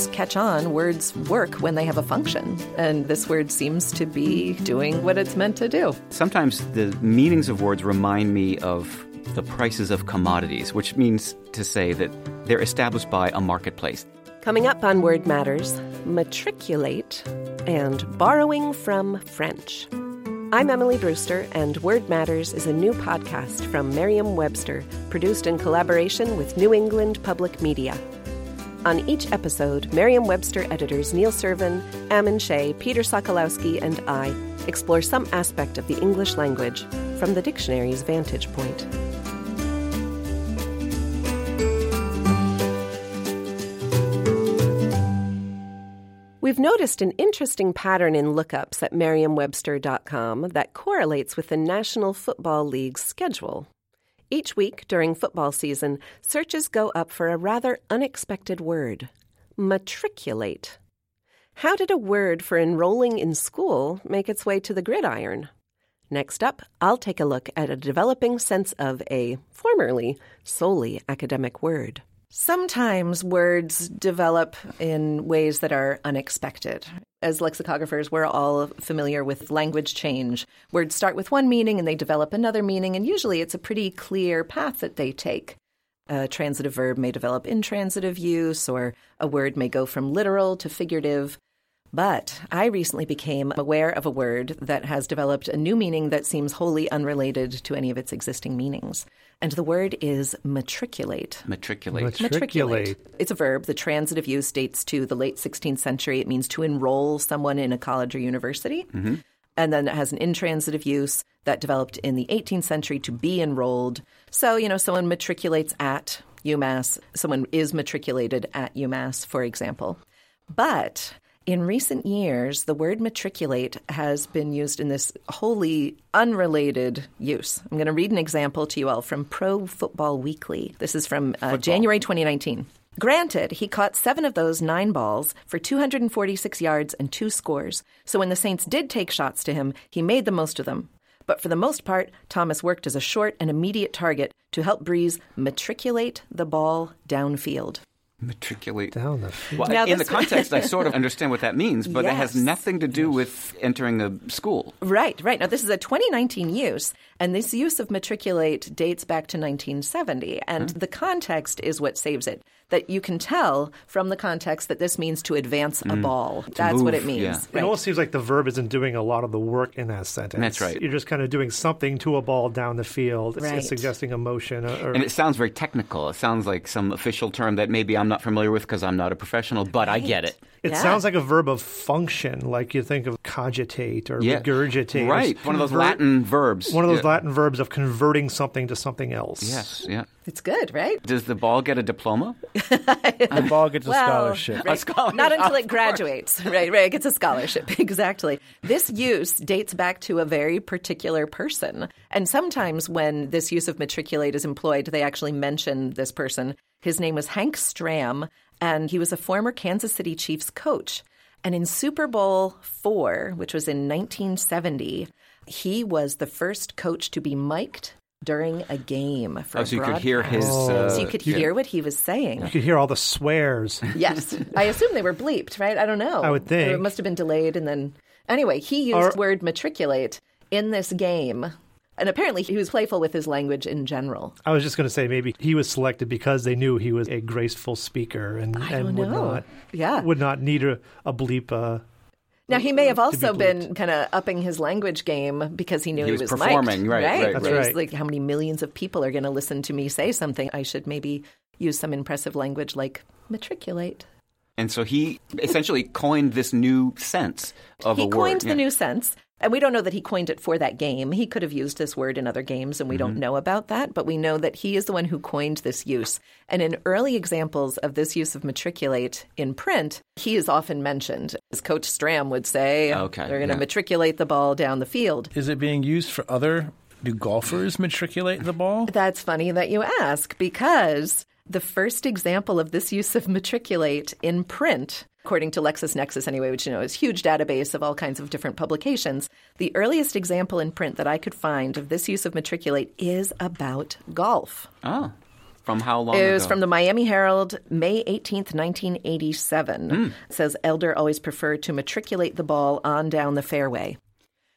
words catch on, words work when they have a function. And this word seems to be doing what it's meant to do. Sometimes the meanings of words remind me of the prices of commodities, which means to say that they're established by a marketplace. Coming up on Word Matters, matriculate and borrowing from French. I'm Emily Brewster, and Word Matters is a new podcast from Merriam Webster, produced in collaboration with New England Public Media. On each episode, Merriam Webster editors Neil Serven, Ammon Shea, Peter Sokolowski, and I explore some aspect of the English language from the dictionary's vantage point. We've noticed an interesting pattern in lookups at merriam-webster.com that correlates with the National Football League's schedule. Each week during football season, searches go up for a rather unexpected word matriculate. How did a word for enrolling in school make its way to the gridiron? Next up, I'll take a look at a developing sense of a formerly solely academic word. Sometimes words develop in ways that are unexpected. As lexicographers, we're all familiar with language change. Words start with one meaning and they develop another meaning, and usually it's a pretty clear path that they take. A transitive verb may develop intransitive use, or a word may go from literal to figurative. But I recently became aware of a word that has developed a new meaning that seems wholly unrelated to any of its existing meanings. And the word is matriculate. Matriculate. Matriculate. It's a verb. The transitive use dates to the late 16th century. It means to enroll someone in a college or university. Mm-hmm. And then it has an intransitive use that developed in the 18th century to be enrolled. So, you know, someone matriculates at UMass, someone is matriculated at UMass, for example. But in recent years, the word matriculate has been used in this wholly unrelated use. I'm going to read an example to you all from Pro Football Weekly. This is from uh, January 2019. Granted, he caught seven of those nine balls for 246 yards and two scores. So when the Saints did take shots to him, he made the most of them. But for the most part, Thomas worked as a short and immediate target to help Brees matriculate the ball downfield. Matriculate. Down the field. Well, Now in the context, I sort of understand what that means, but it has nothing to do with entering a school. Right, right. Now, this is a 2019 use, and this use of matriculate dates back to 1970. And hmm. the context is what saves it. That you can tell from the context that this means to advance a hmm. ball. That's what it means. yeah. It Right. almost seems like the verb isn't doing a lot of the work in that sentence. That's right. You're just kind of doing something to a ball down the field. It's, Right. it's suggesting emotion. Or, or- And it sounds very technical. It sounds like some official term that maybe I'm not familiar with because I'm not a professional, but I get it. It Yeah. sounds like a verb of function, like you think of cogitate or Yeah. regurgitate. Right. One of those convert- Latin verbs. One of those Yeah. Latin verbs of converting something to something else. Yes, yeah. It's good, right? Does the ball get a diploma? The ball gets a Well, scholarship. right. scholarship, Not until it graduates. Right, right. It gets a scholarship. exactly. This use dates back to a very particular person. And sometimes when this use of matriculate is employed, they actually mention this person. His name was Hank Stram, and he was a former Kansas City Chiefs coach. And in Super Bowl four, which was in 1970, he was the first coach to be mic'd during a game. For Oh, a so you could hear his. Uh, so you could yeah. hear what he was saying. You could hear all the swears. Yes. I assume they were bleeped, right? I don't know. I would think. Or it must have been delayed and then. Anyway, he used Or- word matriculate in this game. And apparently he was playful with his language in general. I was just going to say maybe he was selected because they knew he was a graceful speaker and, I and would know. not Yeah. would not need a, a bleep. Uh, Now he may have also bleeped. been kind of upping his language game because he knew He he, was was performing, mic'd, right, right, That's Where right. Like how many millions of people are going to listen to me say something? I should maybe use some impressive language like matriculate. And so he essentially coined this new sense of he a word. coined the yeah. new sense. And we don't know that he coined it for that game. He could have used this word in other games, and we don't Mm-hmm. know about that. But we know that he is the one who coined this use. And in early examples of this use of matriculate in print, he is often mentioned. As Coach Stram would say, Okay, they're going to yeah. matriculate the ball down the field. Is it being used for other? Do golfers matriculate the ball? That's funny that you ask because the first example of this use of matriculate in print, according to LexisNexis anyway, which you know is a huge database of all kinds of different publications, the earliest example in print that I could find of this use of matriculate is about golf. Oh. From how long It was ago? from the Miami Herald, May 18th, 1987. Hmm. It says Elder always preferred to matriculate the ball on down the fairway.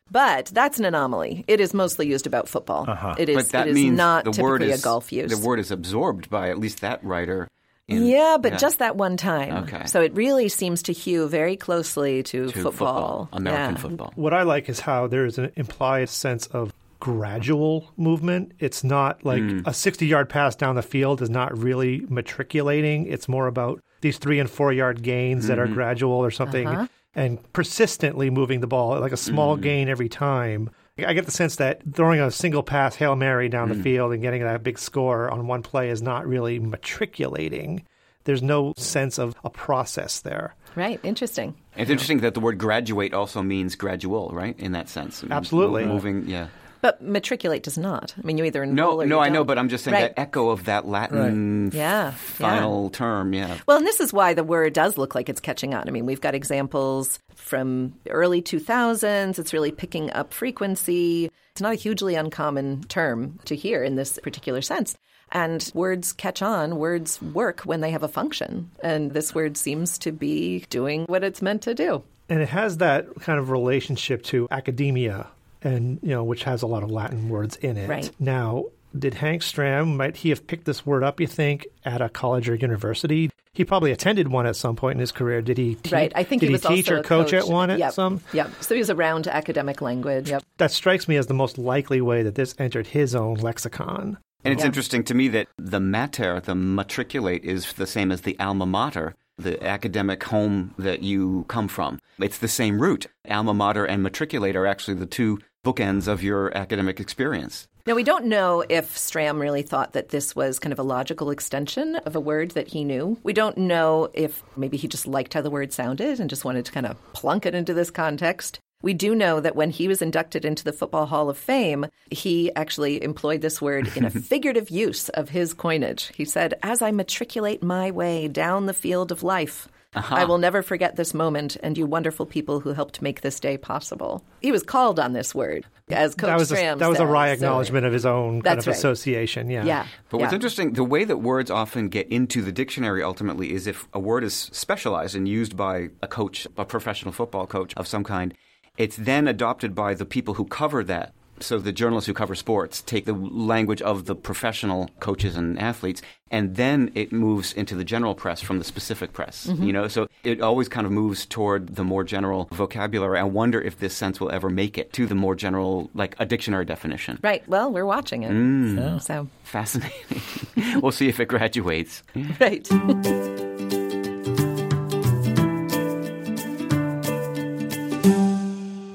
But that's an anomaly. It is mostly used about football. It is, but that it is means not the typically word is a golf use. The word is absorbed by at least that writer. In- yeah, but just that one time. Okay. So it really seems to hew very closely to, to football. American Yeah. football. What I like is how there's an implied sense of gradual movement. It's not like Mm. a 60 yard pass down the field is not really matriculating. It's more about these three and four yard gains that are Mm-hmm. gradual or something Uh-huh. and persistently moving the ball, like a small Mm-hmm. gain every time. I get the sense that throwing a single pass Hail Mary down Mm. the field and getting that big score on one play is not really matriculating. There's no sense of a process there. Right. Interesting. It's interesting that the word graduate also means gradual, right? In that sense. Absolutely. Moving, yeah. But matriculate does not. I mean, you either enroll No, or no, you I know, don't. but I'm just saying Right. that echo of that Latin Yeah, final term, yeah. Well, and this is why the word does look like it's catching on. I mean, we've got examples from early 2000s. It's really picking up frequency. It's not a hugely uncommon term to hear in this particular sense. And words catch on, words work when they have a function. And this word seems to be doing what it's meant to do. and it has that kind of relationship to academia and you know which has a lot of latin words in it Right. now did hank stram might he have picked this word up you think at a college or university he probably attended one at some point in his career did he te- Right. I think did he was teach also or a coach, at one at yep. some Yep. So he was around academic language. Yep. that strikes me as the most likely way that this entered his own lexicon And it's Yeah. interesting to me that the mater, the matriculate, is the same as the alma mater, the academic home that you come from. It's the same root. Alma mater and matriculate are actually the two bookends of your academic experience. Now, we don't know if Stram really thought that this was kind of a logical extension of a word that he knew. We don't know if maybe he just liked how the word sounded and just wanted to kind of plunk it into this context. We do know that when he was inducted into the Football Hall of Fame, he actually employed this word in a figurative use of his coinage. He said, As I matriculate my way down the field of life, Uh-huh. I will never forget this moment and you wonderful people who helped make this day possible. He was called on this word, as Coach that was a, that was a says. wry So- acknowledgement of his own kind That's of right. association yeah Yeah. But what's yeah. interesting, the way that words often get into the dictionary ultimately is if a word is specialized and used by a coach, a professional football coach of some kind, it's then adopted by the people who cover that. So the journalists who cover sports take the language of the professional coaches and athletes, and then it moves into the general press from the specific press. You know, so it always kind of moves toward the more general vocabulary. I wonder if this sense will ever make it to the more general, like a dictionary definition. Right. Well, we're watching it. Mm. So, Fascinating. we'll see if it graduates. right.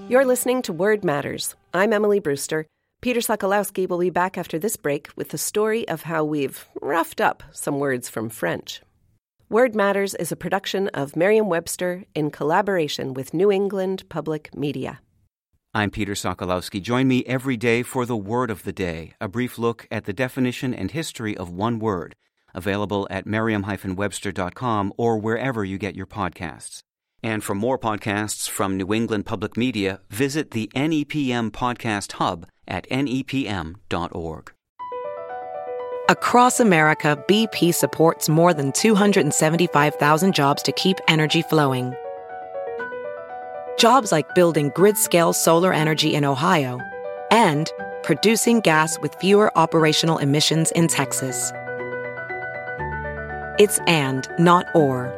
You're listening to Word Matters. I'm Emily Brewster. Peter Sokolowski will be back after this break with the story of how we've roughed up some words from French. Word Matters is a production of Merriam Webster in collaboration with New England Public Media. I'm Peter Sokolowski. Join me every day for the Word of the Day, a brief look at the definition and history of one word, available at merriam-webster.com or wherever you get your podcasts. And for more podcasts from New England Public Media, visit the NEPM Podcast Hub at nepm.org. Across America, BP supports more than 275,000 jobs to keep energy flowing. Jobs like building grid scale solar energy in Ohio and producing gas with fewer operational emissions in Texas. It's and, not or.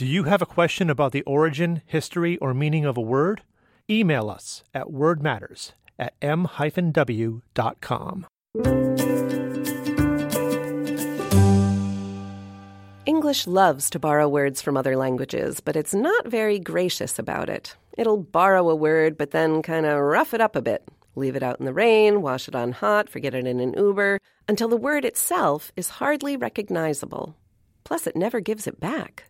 Do you have a question about the origin, history, or meaning of a word? Email us at wordmatters at m-w.com. English loves to borrow words from other languages, but it's not very gracious about it. It'll borrow a word, but then kind of rough it up a bit. Leave it out in the rain, wash it on hot, forget it in an Uber, until the word itself is hardly recognizable. Plus, it never gives it back.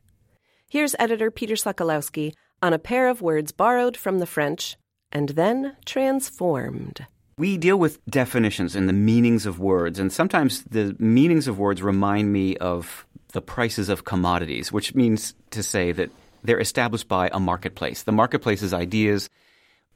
Here's editor Peter Sokolowski on a pair of words borrowed from the French and then transformed. We deal with definitions and the meanings of words, and sometimes the meanings of words remind me of the prices of commodities, which means to say that they're established by a marketplace. The marketplace is ideas.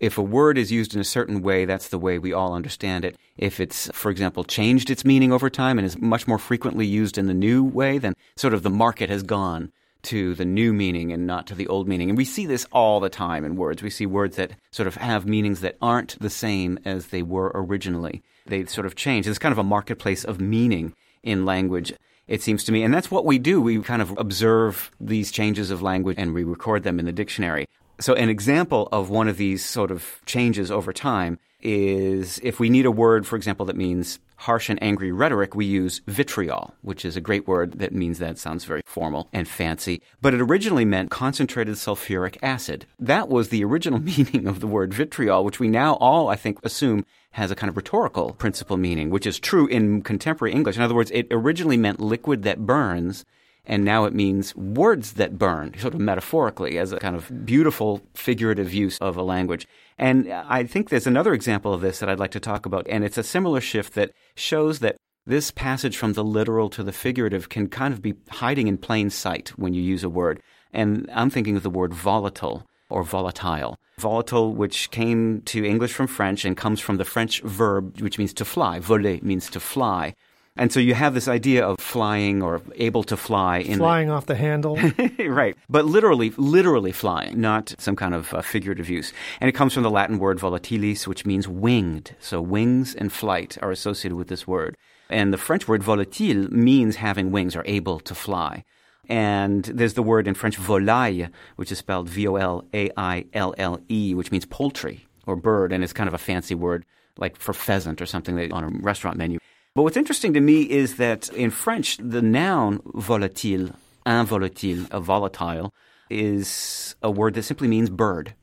If a word is used in a certain way, that's the way we all understand it. If it's, for example, changed its meaning over time and is much more frequently used in the new way, then sort of the market has gone to the new meaning and not to the old meaning. And we see this all the time in words. We see words that sort of have meanings that aren't the same as they were originally. They sort of change. It's kind of a marketplace of meaning in language. It seems to me. And that's what we do. We kind of observe these changes of language and we record them in the dictionary. So, an example of one of these sort of changes over time is if we need a word, for example, that means harsh and angry rhetoric, we use vitriol, which is a great word that means that sounds very formal and fancy. But it originally meant concentrated sulfuric acid. That was the original meaning of the word vitriol, which we now all, I think, assume has a kind of rhetorical principle meaning, which is true in contemporary English. In other words, it originally meant liquid that burns and now it means words that burn, sort of metaphorically, as a kind of beautiful figurative use of a language. And I think there's another example of this that I'd like to talk about, and it's a similar shift that shows that this passage from the literal to the figurative can kind of be hiding in plain sight when you use a word. And I'm thinking of the word volatile or volatile. Volatile, which came to English from French and comes from the French verb, which means to fly. Voler means to fly. And so you have this idea of flying or able to fly in flying the, off the handle. right. But literally, literally flying, not some kind of uh, figurative use. And it comes from the Latin word volatilis, which means winged. So wings and flight are associated with this word. And the French word volatile means having wings or able to fly. And there's the word in French volaille, which is spelled V O L A I L L E, which means poultry or bird. And it's kind of a fancy word like for pheasant or something on a restaurant menu. But what's interesting to me is that in French, the noun volatile, un volatile, a volatile, is a word that simply means bird.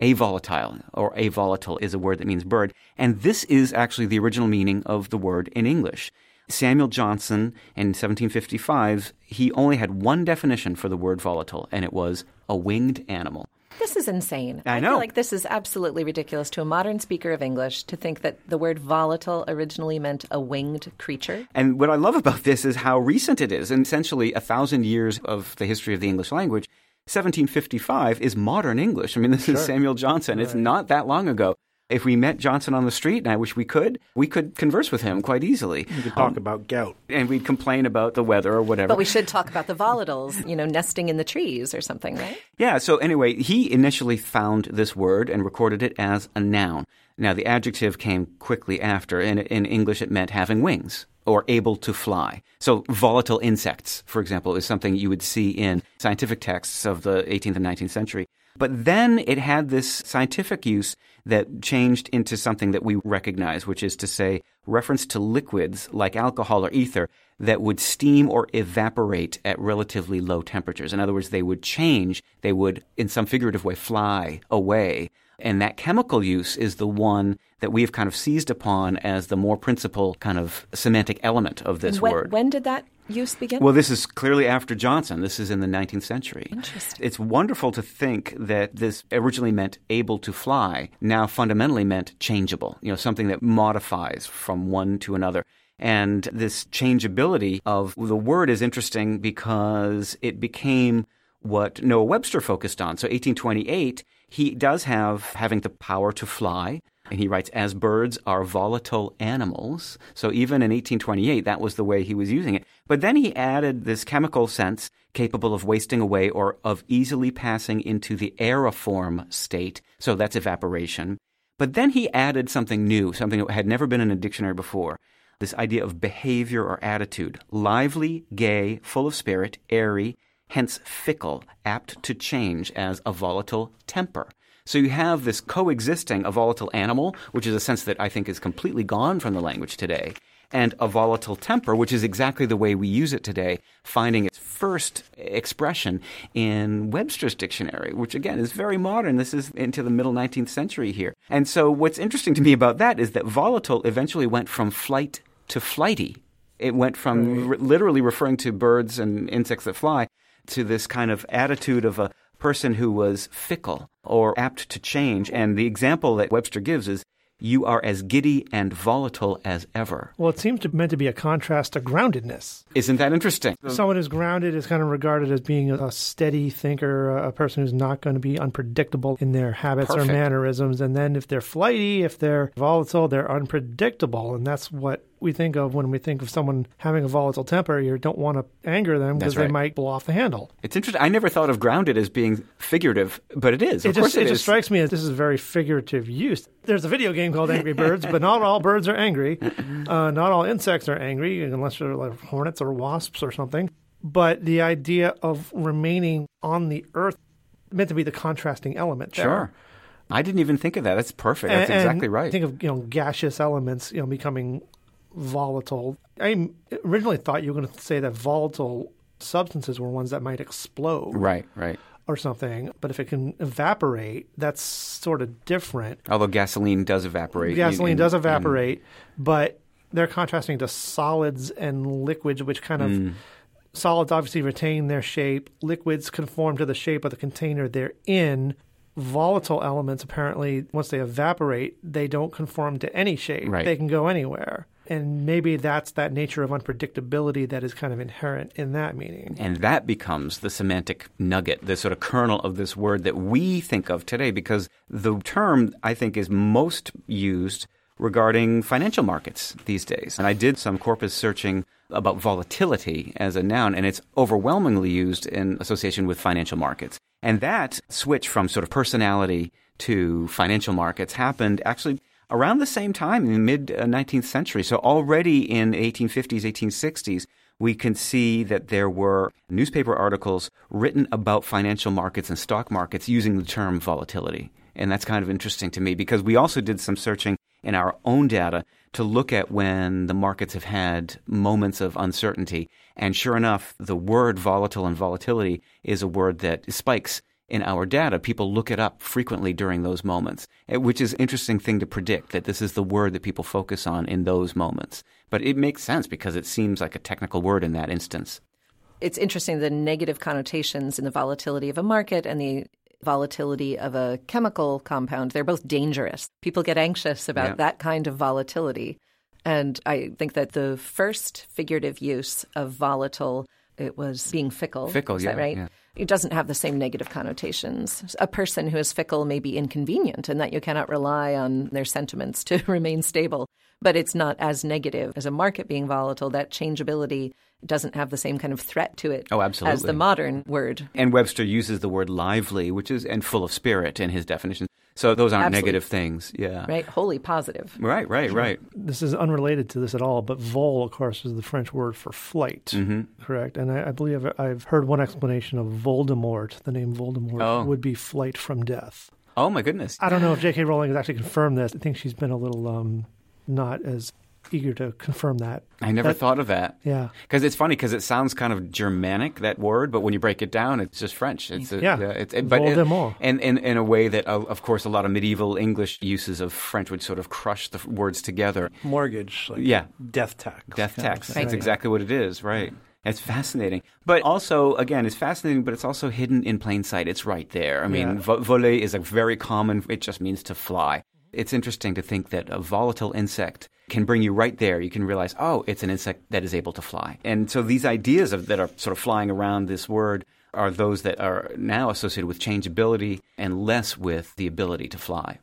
A volatile or a volatile is a word that means bird. And this is actually the original meaning of the word in English. Samuel Johnson in 1755, he only had one definition for the word volatile, and it was a winged animal. This is insane. I know. feel like this is absolutely ridiculous to a modern speaker of English to think that the word volatile originally meant a winged creature. And what I love about this is how recent it is. And essentially, a thousand years of the history of the English language. 1755 is modern English. I mean, this sure. is Samuel Johnson. Right. It's not that long ago. If we met Johnson on the street, and I wish we could, we could converse with him quite easily. We could talk um, about gout. And we'd complain about the weather or whatever. But we should talk about the volatiles, you know, nesting in the trees or something, right? Yeah, so anyway, he initially found this word and recorded it as a noun. Now, the adjective came quickly after. In, in English, it meant having wings or able to fly. So volatile insects, for example, is something you would see in scientific texts of the 18th and 19th century. But then it had this scientific use that changed into something that we recognize, which is to say, reference to liquids like alcohol or ether that would steam or evaporate at relatively low temperatures. In other words, they would change, they would, in some figurative way, fly away. And that chemical use is the one that we've kind of seized upon as the more principal kind of semantic element of this when, word. When did that use begin? Well, this is clearly after Johnson. This is in the 19th century. Interesting. It's wonderful to think that this originally meant able to fly, now fundamentally meant changeable, you know, something that modifies from one to another. And this changeability of the word is interesting because it became what Noah Webster focused on. So 1828, he does have having the power to fly, and he writes, as birds are volatile animals. So even in 1828, that was the way he was using it. But then he added this chemical sense capable of wasting away or of easily passing into the aeriform state. So that's evaporation. But then he added something new, something that had never been in a dictionary before. This idea of behavior or attitude. Lively, gay, full of spirit, airy, hence fickle, apt to change as a volatile temper. So you have this coexisting a volatile animal, which is a sense that I think is completely gone from the language today, and a volatile temper, which is exactly the way we use it today, finding its first expression in Webster's dictionary, which again is very modern. This is into the middle 19th century here. And so what's interesting to me about that is that volatile eventually went from flight to flighty. It went from r- literally referring to birds and insects that fly to this kind of attitude of a person who was fickle or apt to change. And the example that Webster gives is you are as giddy and volatile as ever. Well, it seems to meant to be a contrast to groundedness. Isn't that interesting? Someone who's grounded is kind of regarded as being a steady thinker, a person who's not going to be unpredictable in their habits Perfect. or mannerisms. And then if they're flighty, if they're volatile, they're unpredictable. And that's what we think of when we think of someone having a volatile temper. You don't want to anger them because right. they might blow off the handle. It's interesting. I never thought of grounded as being figurative, but it is. Of it course just, it it just strikes me as this is a very figurative use. There's a video game called Angry Birds, but not all birds are angry. Uh, not all insects are angry, unless they're like hornets or wasps or something. But the idea of remaining on the earth meant to be the contrasting element. there. Sure. I didn't even think of that. That's perfect. That's And- exactly right. Think of you know gaseous elements, you know, becoming volatile. I originally thought you were going to say that volatile substances were ones that might explode right, right. or something. But if it can evaporate, that's sort of different. Although gasoline does evaporate. Gasoline in- does evaporate, but they're contrasting to solids and liquids, which kind of Mm. solids obviously retain their shape. Liquids conform to the shape of the container they're in. Volatile elements apparently, once they evaporate, they don't conform to any shape. Right. They can go anywhere. And maybe that's that nature of unpredictability that is kind of inherent in that meaning. And that becomes the semantic nugget, the sort of kernel of this word that we think of today, because the term, I think, is most used regarding financial markets these days. And I did some corpus searching about volatility as a noun, and it's overwhelmingly used in association with financial markets. And that switch from sort of personality to financial markets happened actually around the same time in the mid uh, 19th century. So already in 1850s, 1860s, we can see that there were newspaper articles written about financial markets and stock markets using the term volatility. And that's kind of interesting to me because we also did some searching in our own data to look at when the markets have had moments of uncertainty. And sure enough, the word volatile and volatility is a word that spikes in our data. People look it up frequently during those moments, eh, which is an interesting thing to predict that this is the word that people focus on in those moments. But it makes sense because it seems like a technical word in that instance. It's interesting the negative connotations in the volatility of a market and the volatility of a chemical compound. They're both dangerous. People get anxious about Yeah. that kind of volatility. And I think that the first figurative use of volatile, it was being fickle. Fickle, is yeah, that right? yeah. It doesn't have the same negative connotations. A person who is fickle may be inconvenient and that you cannot rely on their sentiments to remain stable, but it's not as negative as a market being volatile. That changeability doesn't have the same kind of threat to it Oh, absolutely. as the modern word. And Webster uses the word lively, which is and full of spirit in his definition. So those aren't Absolutely. negative things. Yeah. Right? Wholly positive. Right, right, right. This is unrelated to this at all, but vol, of course, is the French word for flight, Mm-hmm. correct? And I, I believe I've- I've heard one explanation of Voldemort. The name Voldemort Oh. would be flight from death. Oh my goodness. I don't know if J.K. Rowling has actually confirmed this. I think she's been a little um, not as eager to confirm that. I never That- thought of that. Yeah. Because it's funny because it sounds kind of Germanic that word, but when you break it down, it's just French. It's a, Yeah. it's, it, but Voldemort. and in in a way that, uh, of course, a lot of medieval English uses of French would sort of crush the f- words together. Mortgage, like Yeah, death tax. death kind tax. thing. That's exactly what it is, right? It's fascinating, but also, again, it's fascinating, but it's also hidden in plain sight. It's right there. I mean, Yeah. vo- voler is a very common. It just means to fly. It's interesting to think that a volatile insect can bring you right there. You can realize, oh, it's an insect that is able to fly. And so these ideas of, that are sort of flying around this word are those that are now associated with changeability and less with the ability to fly.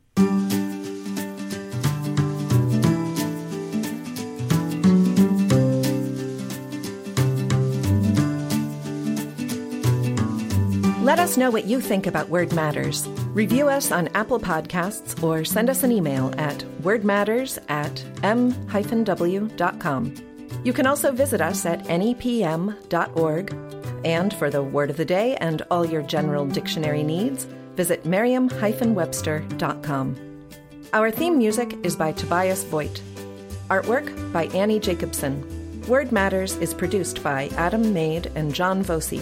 Let us know what you think about Word Matters. Review us on Apple Podcasts or send us an email at wordmatters at m-w.com. You can also visit us at nepm.org. And for the word of the day and all your general dictionary needs, visit merriam-webster.com. Our theme music is by Tobias Voigt. Artwork by Annie Jacobson. Word Matters is produced by Adam Maid and John Voci.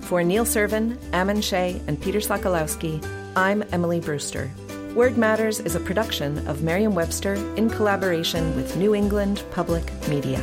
For Neil Serven, Ammon Shea, and Peter Sokolowski, I'm Emily Brewster. Word Matters is a production of Merriam Webster in collaboration with New England Public Media.